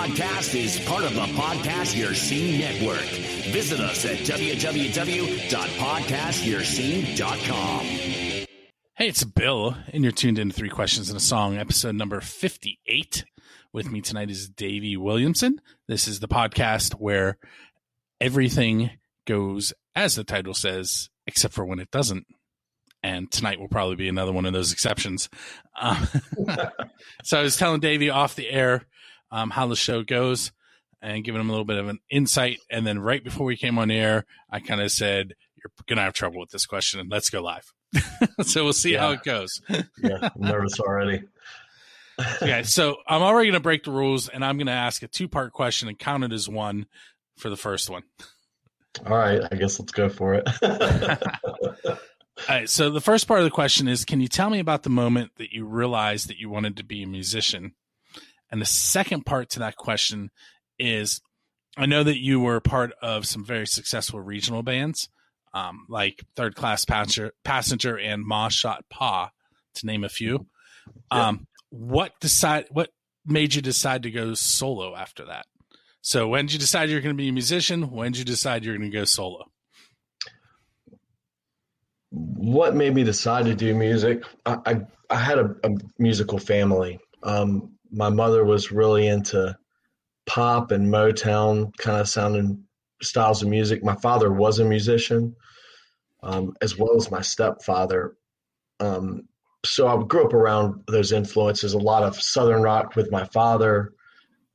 podcast is part of the Podcast Your Scene Network. Visit us at www.podcastyourscene.com. Hey, it's Bill, and you're tuned in to Three Questions and a Song, episode number 58. With me tonight is Davey Williamson. This is the podcast where everything goes as the title says, except for when it doesn't. And tonight will probably be another one of those exceptions. Um, so I was telling Davey off the air um, how the show goes and giving them a little bit of an insight. And then right before we came on air, I kind of said, You're going to have trouble with this question, and let's go live. so we'll see yeah. how it goes. yeah, I'm nervous already. okay, so I'm already going to break the rules, and I'm going to ask a two part question and count it as one for the first one. All right, I guess let's go for it. All right, so the first part of the question is Can you tell me about the moment that you realized that you wanted to be a musician? And the second part to that question is I know that you were part of some very successful regional bands, um, like Third Class Passenger, Passenger and Ma Shot Pa, to name a few. Yeah. Um, what decide what made you decide to go solo after that? So when did you decide you're going to be a musician? When did you decide you're going to go solo? What made me decide to do music? I I, I had a, a, musical family. Um, my mother was really into pop and Motown kind of sounding styles of music. My father was a musician, um, as well as my stepfather. Um, so I grew up around those influences, a lot of Southern rock with my father,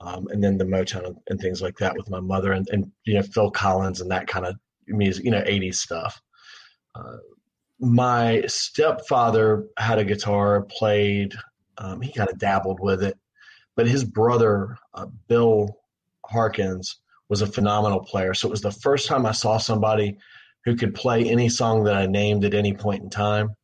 um, and then the Motown and things like that with my mother, and, and you know Phil Collins and that kind of music, you know, '80s stuff. Uh, my stepfather had a guitar, played. Um, he kind of dabbled with it, but his brother, uh, Bill Harkins, was a phenomenal player. So it was the first time I saw somebody who could play any song that I named at any point in time,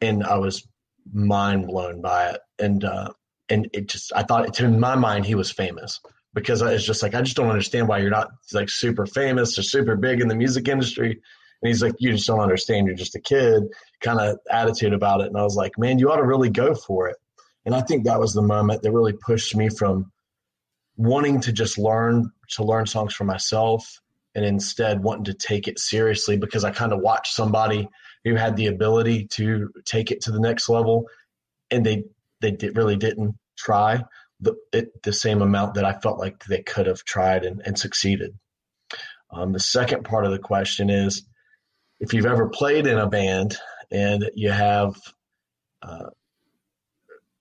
and I was mind blown by it. And uh, and it just I thought in my mind he was famous because I was just like I just don't understand why you're not like super famous or super big in the music industry. And he's like, you just don't understand. You're just a kid, kind of attitude about it. And I was like, man, you ought to really go for it. And I think that was the moment that really pushed me from wanting to just learn to learn songs for myself and instead wanting to take it seriously because I kind of watched somebody who had the ability to take it to the next level and they they did, really didn't try the it, the same amount that I felt like they could have tried and, and succeeded. Um, the second part of the question is if you've ever played in a band and you have uh,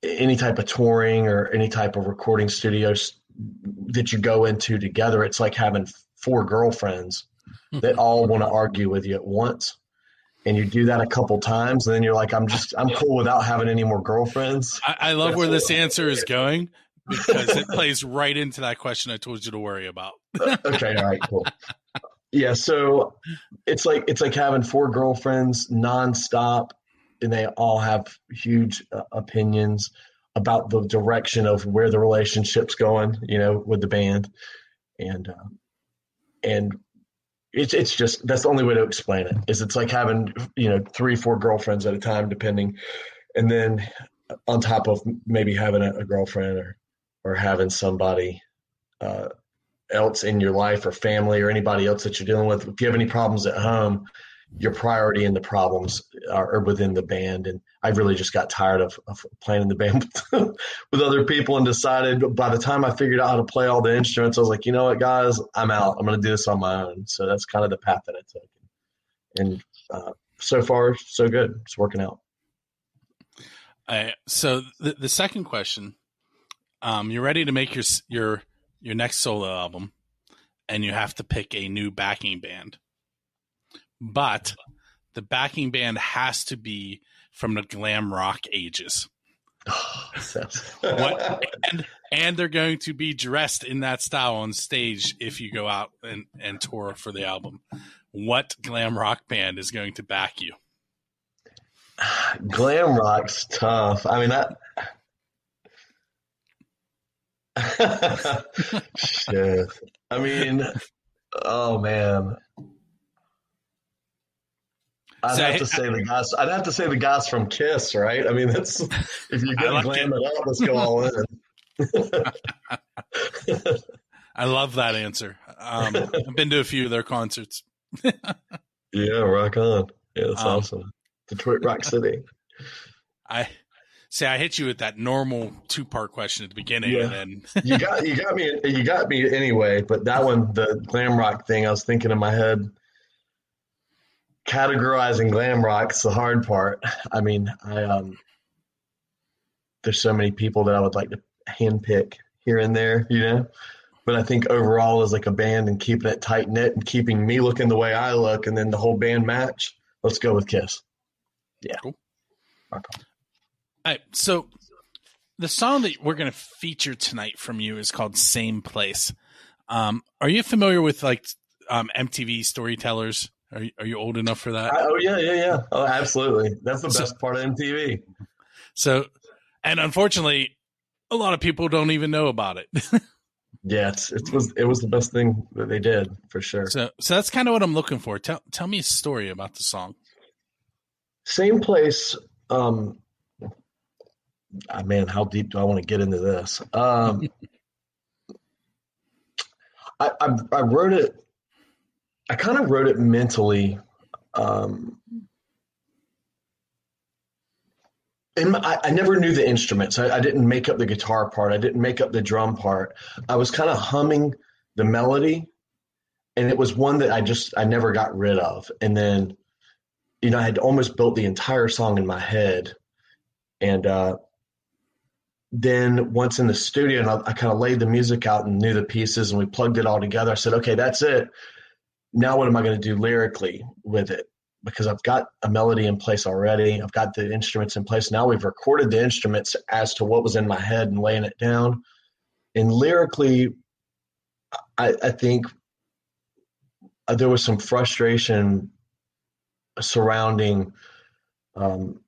any type of touring or any type of recording studios that you go into together, it's like having four girlfriends hmm. that all want to argue with you at once. And you do that a couple times, and then you're like, I'm just, I'm cool without having any more girlfriends. I, I love That's where this answer is going because it plays right into that question I told you to worry about. Uh, okay, all right, cool. Yeah, so it's like it's like having four girlfriends nonstop and they all have huge uh, opinions about the direction of where the relationship's going, you know, with the band, and uh, and it's it's just that's the only way to explain it. Is it's like having you know three four girlfriends at a time, depending, and then on top of maybe having a, a girlfriend or or having somebody uh, else in your life or family or anybody else that you're dealing with. If you have any problems at home, your priority and the problems are, within the band. And I really just got tired of, of playing in the band with, with other people and decided by the time I figured out how to play all the instruments, I was like, you know what, guys, I'm out. I'm going to do this on my own. So that's kind of the path that I took. And uh, so far, so good. It's working out. Uh, so the, the second question, um, you're ready to make your your your next solo album, and you have to pick a new backing band but the backing band has to be from the glam rock ages. what, and, and they're going to be dressed in that style on stage if you go out and, and tour for the album. What glam rock band is going to back you? Glam rock's tough. I mean that. Shit. I mean, oh man. I'd have to say the guys. I'd have to say the guys from Kiss, right? I mean, that's if you're gonna like glam it. it up, let's go all in. I love that answer. Um, I've been to a few of their concerts. yeah, rock on. Yeah, that's um, awesome. Detroit Rock City. I say I hit you with that normal two part question at the beginning, yeah. and then you got you got me you got me anyway. But that one, the glam rock thing, I was thinking in my head. Categorizing glam rock's the hard part. I mean, I um, there's so many people that I would like to handpick here and there, you know. But I think overall, as like a band and keeping it tight knit and keeping me looking the way I look, and then the whole band match, let's go with Kiss. Yeah. Cool. All right. So the song that we're going to feature tonight from you is called "Same Place." Um, are you familiar with like um, MTV Storytellers? Are you, are you old enough for that? Oh yeah, yeah, yeah. Oh, absolutely. That's the best part of MTV. So, and unfortunately, a lot of people don't even know about it. yeah, it's, it was it was the best thing that they did for sure. So, so that's kind of what I'm looking for. Tell tell me a story about the song. Same place. Um, ah, man, how deep do I want to get into this? Um, I, I, I wrote it. I kind of wrote it mentally. Um, and I, I, never knew the instruments. I, I, didn't make up the guitar part. I didn't make up the drum part. I was kind of humming the melody, and it was one that I just I never got rid of. And then you know, I had almost built the entire song in my head. And uh, then once in the studio, and I, I kind of laid the music out and knew the pieces, and we plugged it all together. I said, okay, that's it. Now, what am I going to do lyrically with it? Because I've got a melody in place already. I've got the instruments in place. Now we've recorded the instruments as to what was in my head and laying it down. And lyrically, I, I think uh, there was some frustration surrounding um,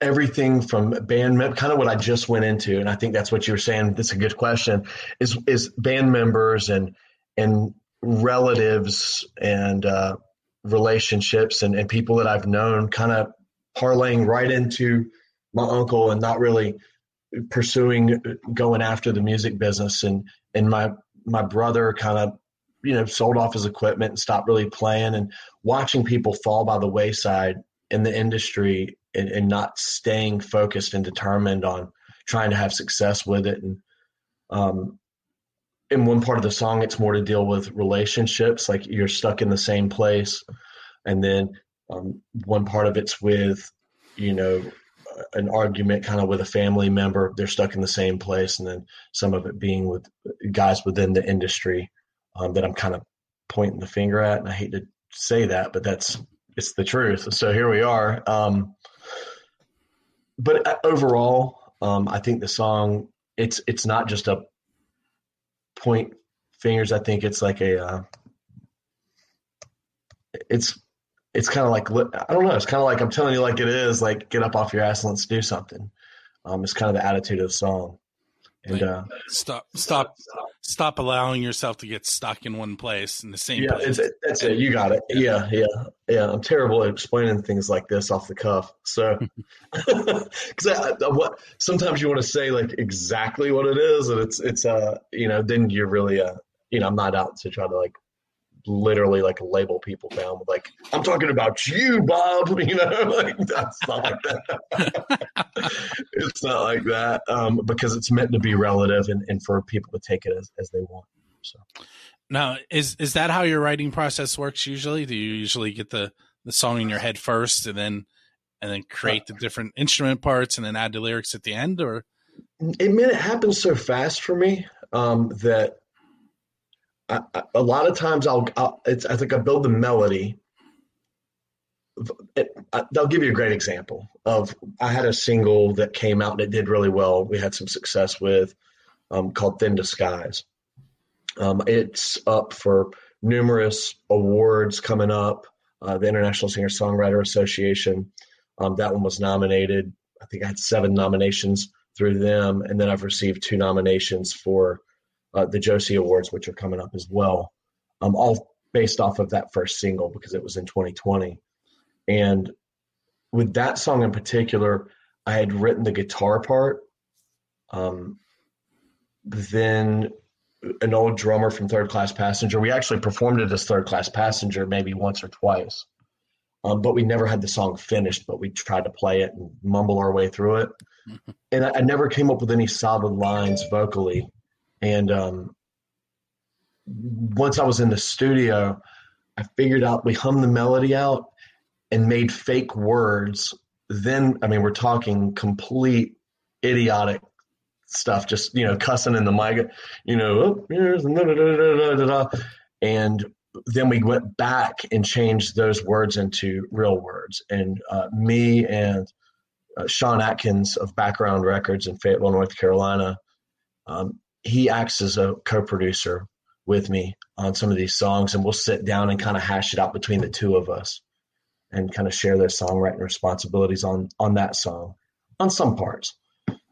everything from band mem- kind of what I just went into, and I think that's what you were saying. That's a good question. Is is band members and and relatives and uh, relationships and, and people that I've known kind of parlaying right into my uncle and not really pursuing going after the music business and and my my brother kind of you know, sold off his equipment and stopped really playing and watching people fall by the wayside in the industry and, and not staying focused and determined on trying to have success with it. And um, in one part of the song, it's more to deal with relationships, like you're stuck in the same place. And then um, one part of it's with, you know, an argument kind of with a family member. They're stuck in the same place. And then some of it being with guys within the industry um, that I'm kind of pointing the finger at, and I hate to say that, but that's it's the truth. So here we are. Um, but uh, overall, um, I think the song it's it's not just a point fingers. I think it's like a uh, it's it's kind of like I don't know. It's kind of like I'm telling you like it is. Like get up off your ass and let's do something. Um, it's kind of the attitude of the song. And uh, stop, stop, stop allowing yourself to get stuck in one place in the same. Yeah, place. That's it. You got it. Yeah, yeah, yeah. I'm terrible at explaining things like this off the cuff. So, because what sometimes you want to say like exactly what it is, and it's it's uh you know then you're really uh you know I'm not out to try to like literally like label people down with like i'm talking about you bob you know like that's not like that. It's not like that um, because it's meant to be relative and, and for people to take it as, as they want so. Now is is that how your writing process works usually? Do you usually get the the song in your head first and then and then create the different instrument parts and then add the lyrics at the end or? It man it happens so fast for me um, that I, a lot of times I'll, I'll it's I think I build the melody. It, I, will give you a great example of I had a single that came out and it did really well. We had some success with um, called "Thin Disguise." Um, it's up for numerous awards coming up. Uh, the International Singer Songwriter Association. Um, that one was nominated. I think I had seven nominations through them, and then I've received two nominations for uh, the Josie Awards, which are coming up as well, um, all based off of that first single because it was in 2020. And with that song in particular, I had written the guitar part um, then an old drummer from Third Class Passenger. We actually performed it as Third Class Passenger maybe once or twice, um, but we never had the song finished. But we tried to play it and mumble our way through it, and I, I, never came up with any solid lines vocally. And um, once I was in the studio, I figured out we hummed the melody out and made fake words. Then, I mean, we're talking complete idiotic stuff, just you know, cussing in the mic, you know, oh, here's da, da, da, and then we went back and changed those words into real words. And uh, me and uh, Sean Atkins of Background Records in Fayetteville, North Carolina, um, he acts as a co-producer with me on some of these songs, and we'll sit down and kind of hash it out between the two of us, and kind of share their songwriting responsibilities on on that song, on some parts.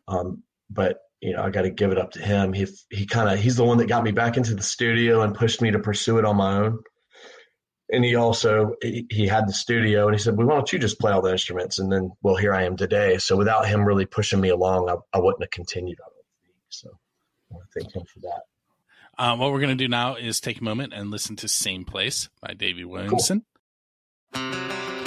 Um, but you know, I got to give it up to him. He he kind of he's the one that got me back into the studio and pushed me to pursue it on my own. And he also he, had the studio and he said, "Well, why don't you just play all the instruments?" And then, well, here I am today. So without him really pushing me along, I, I wouldn't have continued. So. I want to thank him for that. Um, what we're going to do now is take a moment and listen to "Same Place" by Davey Williamson. Cool.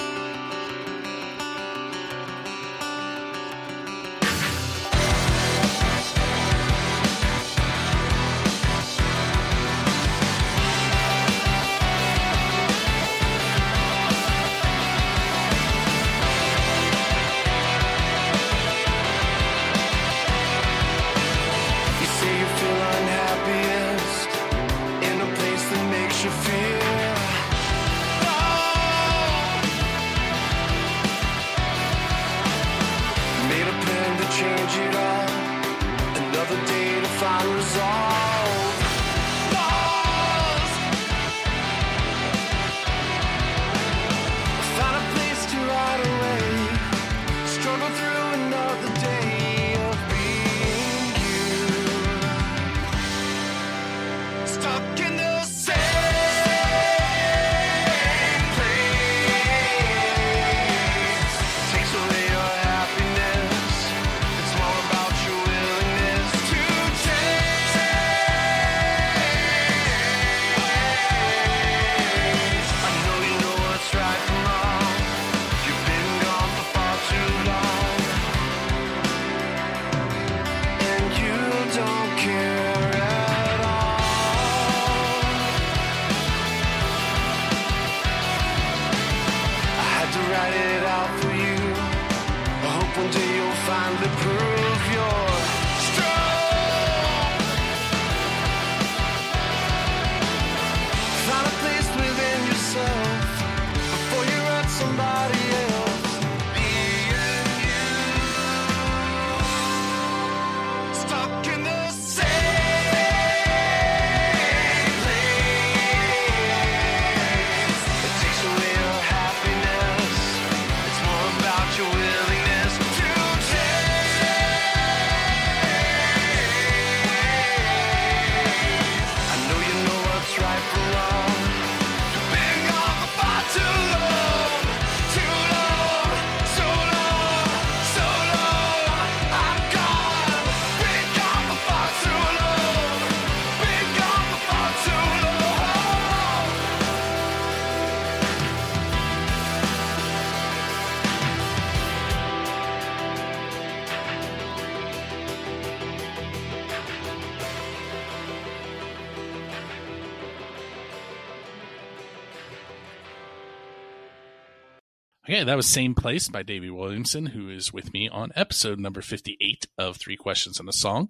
Okay, that was Same Place by Davey Williamson, who is with me on episode number 58 of Three Questions and a Song.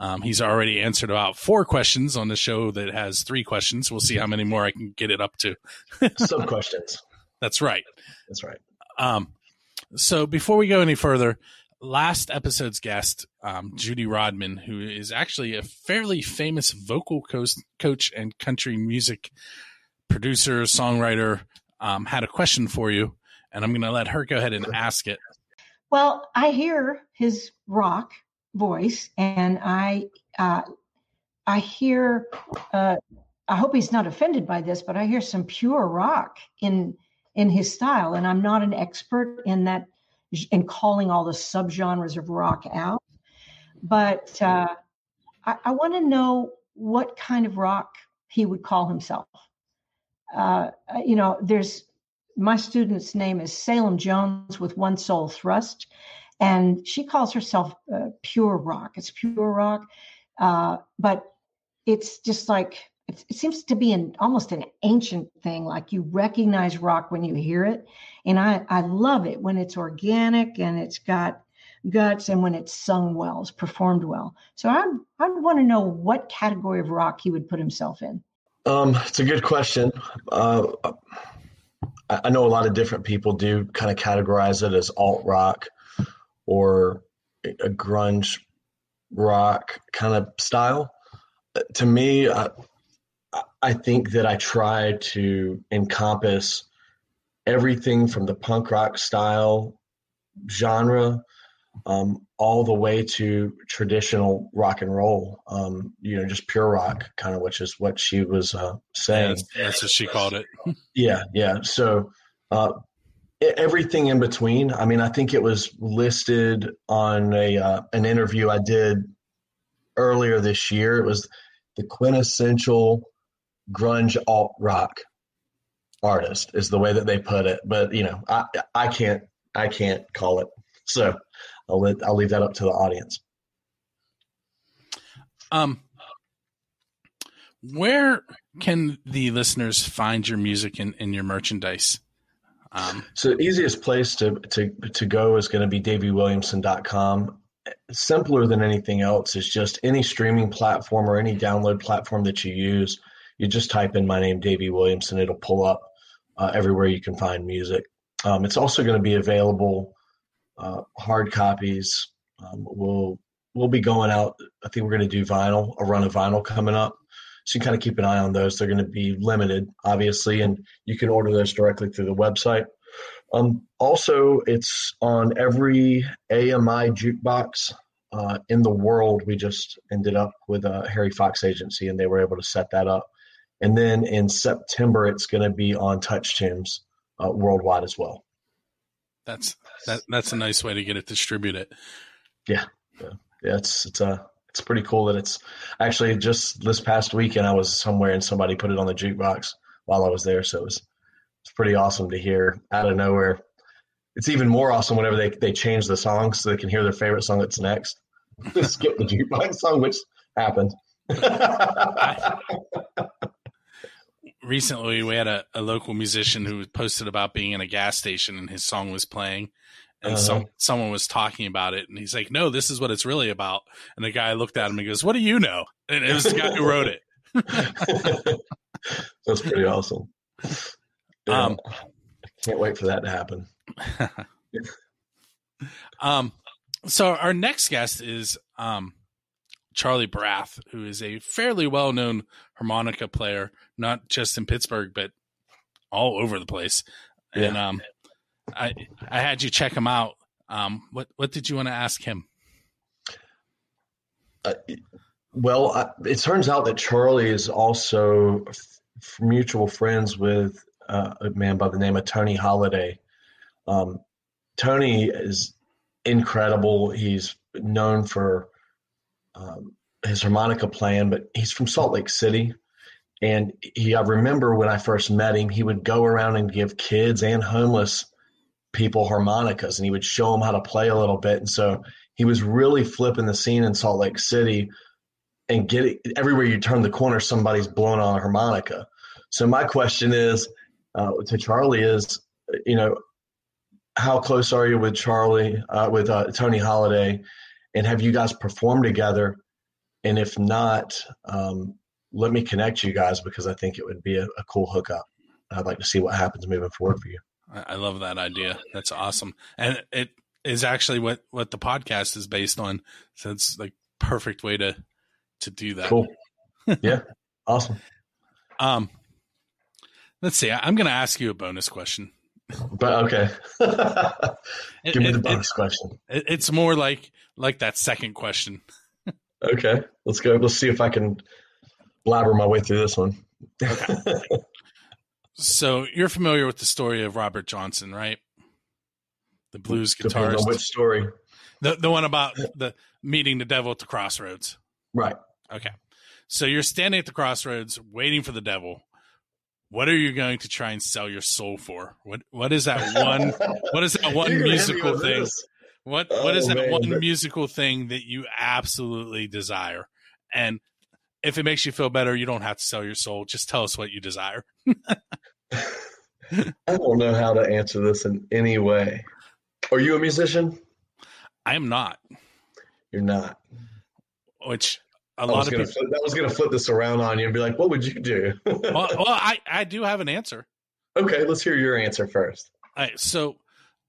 Um, he's already answered about four questions on the show that has three questions. We'll see how many more I can get it up to. Some questions. That's right. That's right. Um, so before we go any further, last episode's guest, um, Judy Rodman, who is actually a fairly famous vocal coach and country music producer, songwriter, um, had a question for you and I'm going to let her go ahead and ask it. Well, I hear his rock voice, and I uh, I hear. Uh, I hope he's not offended by this, but I hear some pure rock in in his style, and I'm not an expert in that in calling all the subgenres of rock out. But uh, I, I want to know what kind of rock he would call himself. Uh, you know, there's my student's name is Salem Jones with One Soul Thrust, and she calls herself uh, pure rock. It's pure rock, uh, but it's just like it, it seems to be an almost an ancient thing. Like you recognize rock when you hear it, and I I love it when it's organic and it's got guts and when it's sung well, it's performed well. So I I want to know what category of rock he would put himself in. Um, it's a good question. Uh, I know a lot of different people do kind of categorize it as alt rock or a grunge rock kind of style. To me, I, I think that I try to encompass everything from the punk rock style genre um, all the way to traditional rock and roll, um, you know, just pure rock, kind of, which is what she was uh, saying. That's, that's, what she called it. yeah, yeah. So uh, everything in between. I mean, I think it was listed on a uh, an interview I did earlier this year. It was the quintessential grunge alt rock artist is the way that they put it. But you know, I I can't I can't call it. So I'll let I'll leave that up to the audience. Um, where can the listeners find your music and, and your merchandise? Um, so the easiest place to to to go is going to be davyWilliamson.com. Simpler than anything else is just any streaming platform or any download platform that you use. You just type in my name, Davy Williamson. It'll pull up uh, everywhere you can find music. Um, it's also going to be available uh, hard copies. Um, we'll we'll be going out. I think we're going to do vinyl, a run of vinyl coming up. So you kind of keep an eye on those. They're going to be limited, obviously, and you can order those directly through the website. Um, also, it's on every AMI jukebox uh, in the world. We just ended up with a Harry Fox agency, and they were able to set that up. And then in September, it's going to be on Touch Tunes uh, worldwide as well. That's that, that's a nice way to get it distributed. Yeah, yeah, yeah it's it's a it's pretty cool that it's actually just this past weekend I was somewhere and somebody put it on the jukebox while I was there, so it was it's pretty awesome to hear out of nowhere. It's even more awesome whenever they they change the song so they can hear their favorite song that's next. Skip the jukebox song, which happened. recently we had a, a, local musician who posted about being in a gas station and his song was playing. And uh-huh. some someone was talking about it and he's like no this is what it's really about. And the guy looked at him and goes what do you know? And it was the guy who wrote it. That's pretty awesome. Yeah. um can't wait for that to happen. Um so our next guest is um Charlie Barath, who is a fairly well known harmonica player, not just in Pittsburgh, but all over the place. Yeah. And um, I I had you check him out. Um, what what did you want to ask him? Uh, well, I, it turns out that Charlie is also f- mutual friends with uh, a man by the name of Tony Holiday. Um, Tony is incredible. He's known for um, his harmonica playing, but he's from Salt Lake City. And he, I remember when I first met him, he would go around and give kids and homeless people harmonicas, and he would show them how to play a little bit. And so he was really flipping the scene in Salt Lake City, and getting everywhere you turn the corner, somebody's blowing on a harmonica. So my question is uh, to Charlie is, you know, how close are you with Charlie, uh, with uh, Tony Holiday, and have you guys performed together? And if not, um, let me connect you guys because I think it would be a, a cool hookup. I'd like to see what happens moving forward for you. I love that idea. That's awesome, and it is actually what what the podcast is based on. So it's like perfect way to to do that. Cool. Yeah. awesome. Um, let's see. I'm going to ask you a bonus question. But okay, give me the bonus it, question. It's more like like that second question. okay, let's go. Let's see if I can blabber my way through this one. Okay. so you're familiar with the story of Robert Johnson, right? The blues guitarist. which story? The the one about the meeting the devil at the crossroads. Right. Okay. So you're standing at the crossroads waiting for the devil. What are you going to try and sell your soul for? What what is that one what is that one You're gonna hit me musical thing? this. What what is Oh, that man. one musical thing that you absolutely desire? And if it makes you feel better, you don't have to sell your soul. Just tell us what you desire. I don't know how to answer this in any way. Are you a musician? I am not, You're not. which a I lot of people. flip, I was gonna flip this around on you and be like, "What would you do?" Well, well, I I do have an answer. okay, let's hear your answer first. All right, so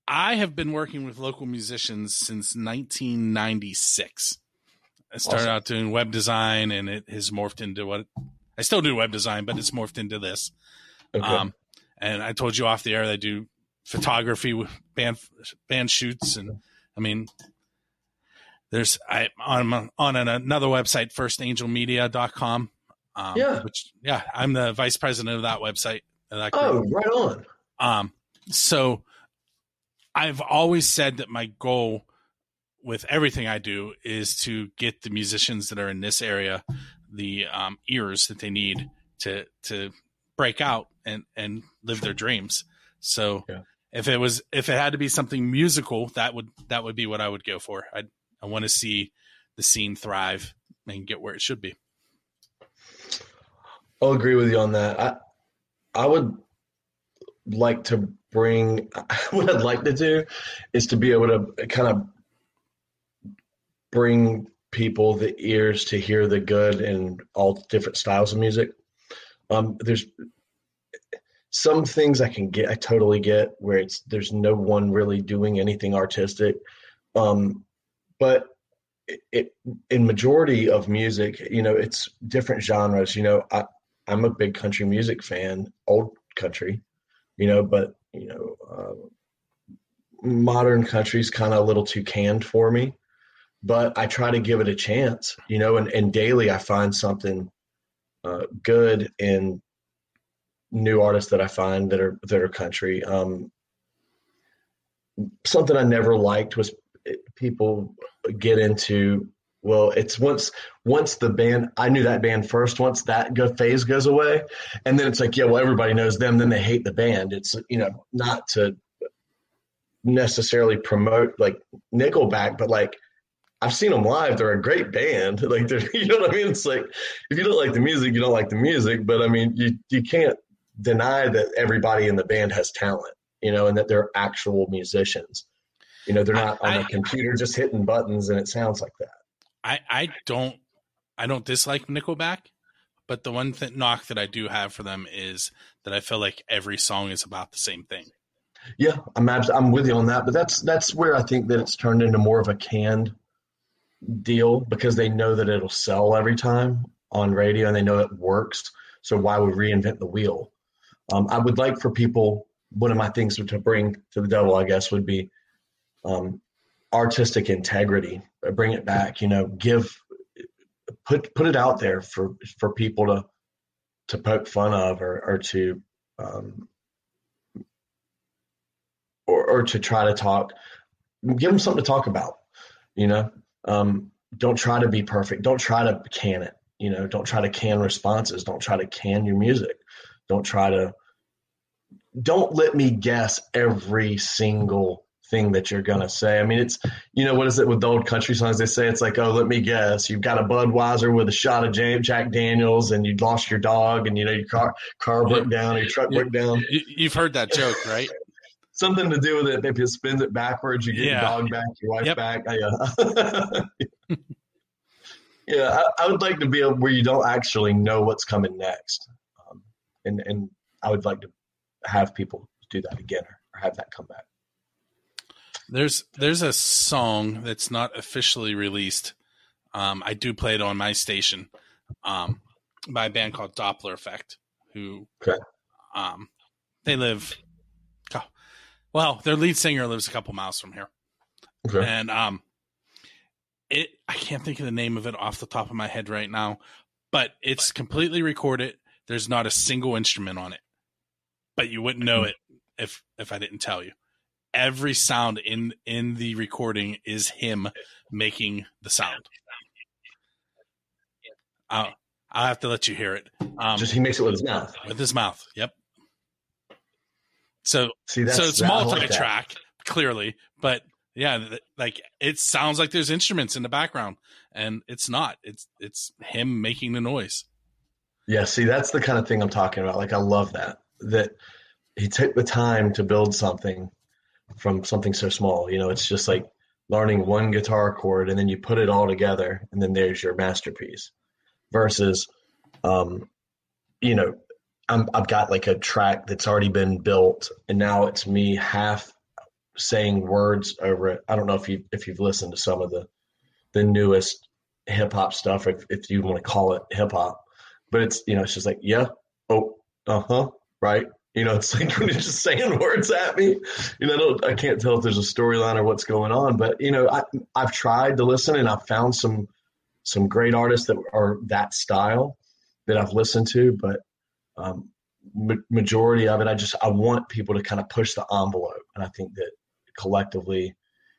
I have been working with local musicians since 1996. I started Awesome. out doing web design, and it has morphed into what I still do web design, but it's morphed into this. Okay. Um, and I told you off the air that I do photography with band band shoots, and I mean, there's I on on an, another website, firstangelmedia.com. Um, Yeah. which yeah, I'm the vice president of that website. Of that oh, right on. Um, so I've always said that my goal with everything I do is to get the musicians that are in this area the um, ears that they need to to break out and and live their dreams. So Yeah. if it was if it had to be something musical, that would that would be what I would go for. I I want to see the scene thrive and get where it should be. I'll agree with you on that. I I would like to bring what I'd like to do is to be able to kind of bring people the ears to hear the good in all different styles of music. Um, there's some things I can get, I totally get where it's there's no one really doing anything artistic, um, but it, it in majority of music, you know, it's different genres. You know, I I'm a big country music fan, old country, you know, but you know, uh, modern country's kind of a little too canned for me. But I try to give it a chance, you know, and, and daily I find something uh, good in new artists that I find that are that are country. Um, something I never liked was eh, people get into well it's once once the band i knew that band first once that go, phase goes away and then it's like yeah well everybody knows them then they hate the band. It's you know not to necessarily promote like nickelback but like i've seen them live. They're a great band. Like they're you know what i mean? It's like if you don't like the music you don't like the music but i mean you you can't deny that everybody in the band has talent you know and that they're actual musicians you know they're not on I- a computer just hitting buttons and it sounds like that I I don't I don't dislike Nickelback, but the one th- knock that I do have for them is that I feel like every song is about the same thing. Yeah, I'm abs- I'm with you on that, but that's that's where I think that it's turned into more of a canned deal because they know that it'll sell every time on radio and they know it works. So why would reinvent the wheel? Um, I would like for people. One of my things to bring to the devil, I guess, would be um, artistic integrity. Uh, Bring it back. You know, give put put it out there for for people to to poke fun of or or to um, or, or to try to talk give them something to talk about you know um, don't try to be perfect don't try to can it you know don't try to can responses don't try to can your music don't try to don't let me guess every single thing that you're gonna say i mean it's you know what is it with the old country songs they say it's like oh let me guess you've got a budweiser with a shot of jack daniels and you lost your dog and you know your car car broke down or your truck broke down You, you've heard that joke, right? something to do with it. If you spins it backwards, you get Yeah. your dog back, your wife Yep. back. I, uh, yeah, I, I would like to be where you don't actually know what's coming next, um, and and I would like to have people do that again or have that come back. There's there's a song that's not officially released. Um, I do play it on my station um, by a band called Doppler Effect, who Okay. um, they live. Well, their lead singer lives a couple miles from here, Okay. and um, it I can't think of the name of it off the top of my head right now, but it's completely recorded. There's not a single instrument on it, but you wouldn't know it if if I didn't tell you. Every sound in in the recording is him making the sound. I'll, I'll have to let you hear it. Um, Just he makes it with his mouth. with his mouth. Yep. So See, so it's that- I like multi-track clearly, but yeah, th- like it sounds like there's instruments in the background, and it's not. It's it's him making the noise. Yeah, see, that's the kind of thing I'm talking about. Like, I love that that he took the time to build something from something so small. You know, it's just like learning one guitar chord, and then you put it all together, and then there's your masterpiece. Versus, um, you know, I'm, I've got like a track that's already been built, and now it's me half saying words over it. I don't know if you if you've listened to some of the the newest hip hop stuff, if if you want to call it hip hop but it's you know it's just like yeah oh uh-huh right you know it's like when you're just saying words at me you know I, I can't tell if there's a storyline or what's going on but you know I, i've tried to listen and i've found some some great artists that are that style that i've listened to but um, ma- majority of it i just i want people to kind of push the envelope and i think that collectively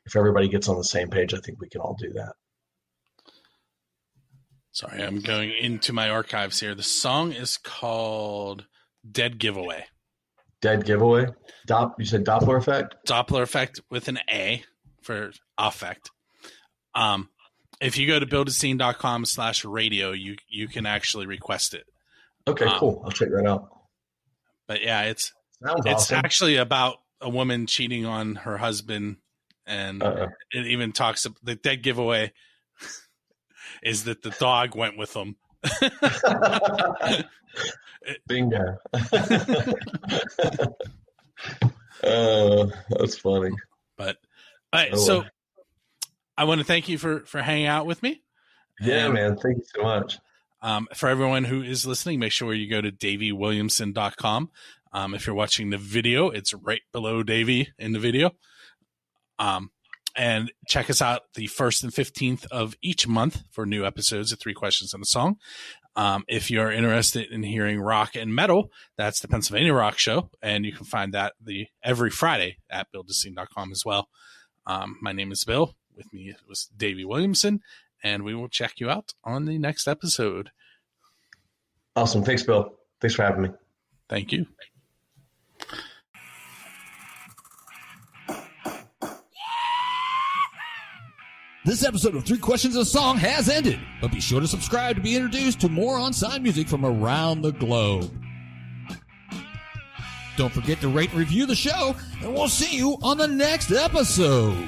if everybody gets on the same page i think we can all do that Sorry, I'm going into my archives here. The song is called "Dead Giveaway." Dead giveaway Dop, you said doppler effect Doppler effect with an A for affect. Um, if you go to buildascene.com slash radio, you you can actually request it. okay Um, cool i'll check that out But yeah, it's Sounds it's awesome. actually about a woman cheating on her husband, and Uh-uh. it even talks the dead giveaway is that the dog went with them. Bingo. uh, that's funny. But all right, Oh, so well. I want to thank you for for hanging out with me. Yeah, And, man. Thank you so much. Um, for everyone who is listening, make sure you go to davyWilliamson.com. Um, if you're watching the video, it's right below Davy in the video. Um, and check us out the first and 15th of each month for new episodes of Three Questions and a Song. Um, if you're interested in hearing rock and metal, that's the Pennsylvania Rock Show. And you can find that the every Friday at buildascene.com as well. Um, my name is Bill. With me was Davy Williamson, and we will check you out on the next episode. Awesome. Thanks, Bill. Thanks for having me. Thank you. This episode of Three Questions a Song has ended, but be sure to subscribe to be introduced to more on-sign music from around the globe. Don't forget to rate and review the show, and we'll see you on the next episode.